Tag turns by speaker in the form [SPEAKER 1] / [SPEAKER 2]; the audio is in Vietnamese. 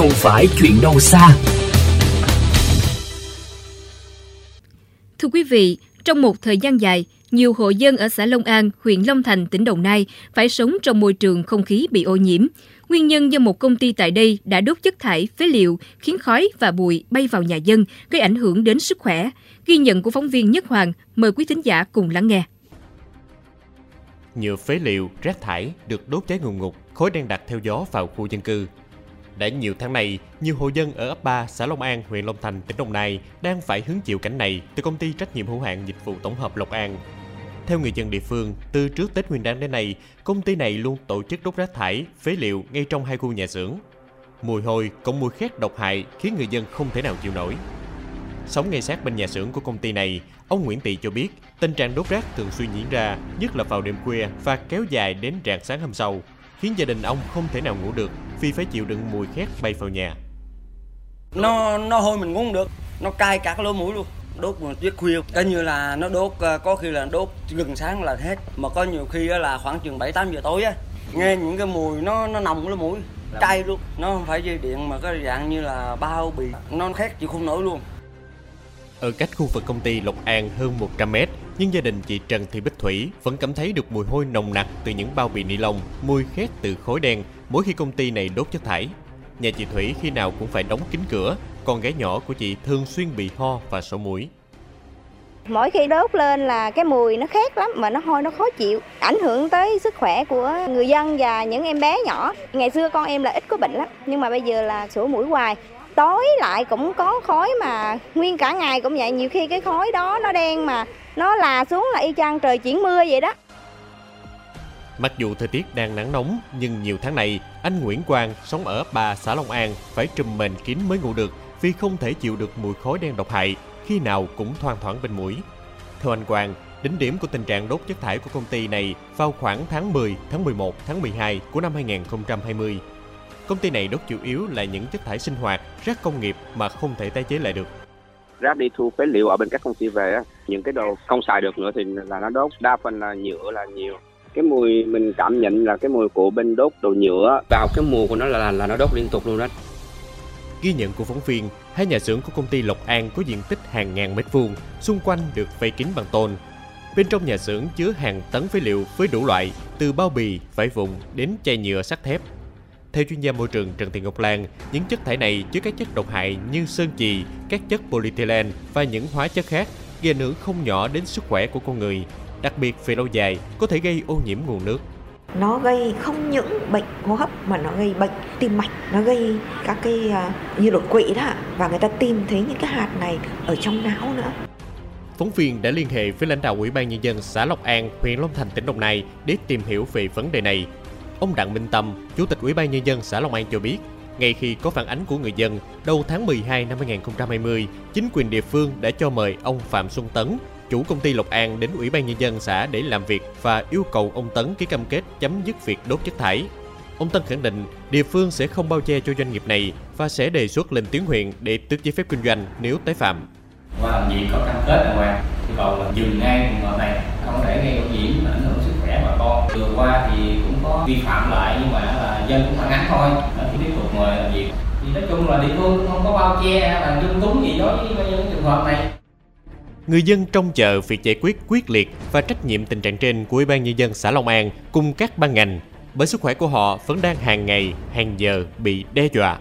[SPEAKER 1] không phải chuyện đâu xa.
[SPEAKER 2] Thưa quý vị, trong một thời gian dài, nhiều hộ dân ở xã Long An, huyện Long Thành, tỉnh Đồng Nai phải sống trong môi trường không khí bị ô nhiễm. Nguyên nhân do một công ty tại đây đã đốt chất thải, phế liệu, khiến khói và bụi bay vào nhà dân, gây ảnh hưởng đến sức khỏe. Ghi nhận của phóng viên Nhất Hoàng, mời quý thính giả cùng lắng nghe.
[SPEAKER 3] Nhựa phế liệu, rác thải được đốt cháy ngùn ngụt, khói đen đặc theo gió vào khu dân cư. Đã nhiều tháng nay, nhiều hộ dân ở ấp 3, xã Long An, huyện Long Thành, tỉnh Đồng Nai đang phải hứng chịu cảnh này từ công ty trách nhiệm hữu hạn dịch vụ tổng hợp Lộc An. Theo người dân địa phương, từ trước Tết Nguyên đán đến nay, công ty này luôn tổ chức đốt rác thải, phế liệu ngay trong hai khu nhà xưởng. Mùi hôi cộng mùi khét độc hại khiến người dân không thể nào chịu nổi. Sống ngay sát bên nhà xưởng của công ty này, ông Nguyễn Tị cho biết tình trạng đốt rác thường xuyên diễn ra, nhất là vào đêm khuya và kéo dài đến rạng sáng hôm sau, khiến gia đình ông không thể nào ngủ được vì phải chịu đựng mùi khét bay vào nhà.
[SPEAKER 4] Nó nó hôi mình ngủ không được, nó cay cả cái lỗ mũi luôn. Đốt mà tuyết khuya. Coi như là nó đốt ờ, có khi là đốt gần sáng là hết. Mà có nhiều khi là khoảng chừng bảy tám giờ tối á nghe những cái mùi nó nó nồng cái mũi. Cay luôn. Nó không phải dây điện mà cái dạng như là bao bì. Nó khét chịu không nổi luôn.
[SPEAKER 3] Ở cách khu vực công ty Lộc An hơn 100 mét, nhưng gia đình chị Trần Thị Bích Thủy vẫn cảm thấy được mùi hôi nồng nặc từ những bao bì ni lông, mùi khét từ khói đen mỗi khi công ty này đốt chất thải. Nhà chị Thủy khi nào cũng phải đóng kín cửa, con gái nhỏ của chị thường xuyên bị ho và sổ mũi.
[SPEAKER 5] Mỗi khi đốt lên là cái mùi nó khét lắm mà nó hôi nó khó chịu, ảnh hưởng tới sức khỏe của người dân và những em bé nhỏ. Ngày xưa con em là ít có bệnh lắm, nhưng mà bây giờ là sổ mũi hoài. Tối lại cũng có khói mà nguyên cả ngày cũng vậy, nhiều khi cái khói đó nó đen mà nó là xuống là y chang trời chuyển mưa vậy đó.
[SPEAKER 3] Mặc dù thời tiết đang nắng nóng, nhưng nhiều tháng này, anh Nguyễn Quang sống ở ba xã Long An phải trùm mền kín mới ngủ được vì không thể chịu được mùi khói đen độc hại, khi nào cũng thoang thoảng bên mũi. Theo anh Quang, đỉnh điểm của tình trạng đốt chất thải của công ty này vào khoảng tháng 10, tháng 11, tháng 12 của năm 2020. Công ty này đốt chủ yếu là những chất thải sinh hoạt, rác công nghiệp mà không thể tái chế lại được
[SPEAKER 6] rác đi thu phế liệu ở bên các công ty về những cái đồ không xài được nữa thì là nó đốt đa phần là nhựa là nhiều cái mùi mình cảm nhận là cái mùi của bên đốt đồ nhựa vào cái mùa của nó là là nó đốt liên tục luôn đó
[SPEAKER 3] Ghi nhận của phóng viên, hai nhà xưởng của công ty Lộc An có diện tích hàng ngàn mét vuông, xung quanh được vây kín bằng tôn. Bên trong nhà xưởng chứa hàng tấn phế liệu với đủ loại, từ bao bì, vải vụn đến chai nhựa sắt thép. Theo chuyên gia môi trường Trần Thị Ngọc Lan, những chất thải này chứa các chất độc hại như sơn chì, các chất polyethylene và những hóa chất khác gây ảnh hưởng không nhỏ đến sức khỏe của con người, đặc biệt về lâu dài có thể gây ô nhiễm nguồn nước
[SPEAKER 7] nó gây không những bệnh hô hấp mà nó gây bệnh tim mạch nó gây các cái uh, như đột quỵ đó và người ta tìm thấy những cái hạt này ở trong não nữa
[SPEAKER 3] Phóng viên đã liên hệ với lãnh đạo Ủy ban Nhân dân xã Lộc An, huyện Long Thành, tỉnh Đồng Nai để tìm hiểu về vấn đề này. Ông Đặng Minh Tâm, Chủ tịch Ủy ban Nhân dân xã Long An cho biết, ngay khi có phản ánh của người dân, đầu tháng 12 năm 2020, chính quyền địa phương đã cho mời ông Phạm Xuân Tấn, chủ công ty Lộc An đến Ủy ban Nhân dân xã để làm việc và yêu cầu ông Tấn ký cam kết chấm dứt việc đốt chất thải. Ông Tân khẳng định địa phương sẽ không bao che cho doanh nghiệp này và sẽ đề xuất lên tuyến huyện để tước giấy phép kinh doanh nếu tái phạm.
[SPEAKER 8] Qua làm việc có cam kết đàng hoàng, yêu cầu là dừng ngay trường hợp này, không để gây ô nhiễm ảnh hưởng sức khỏe bà con. Vừa qua thì cũng có vi phạm lại nhưng mà là dân cũng phản ánh thôi, thì tiếp tục mời làm việc. Thì nói chung là địa phương không có bao che là dung túng gì đối với những trường hợp này.
[SPEAKER 3] Người dân trông chờ việc giải quyết quyết liệt và trách nhiệm tình trạng trên của Ủy ban Nhân dân xã Long An cùng các ban ngành bởi sức khỏe của họ vẫn đang hàng ngày, hàng giờ bị đe dọa.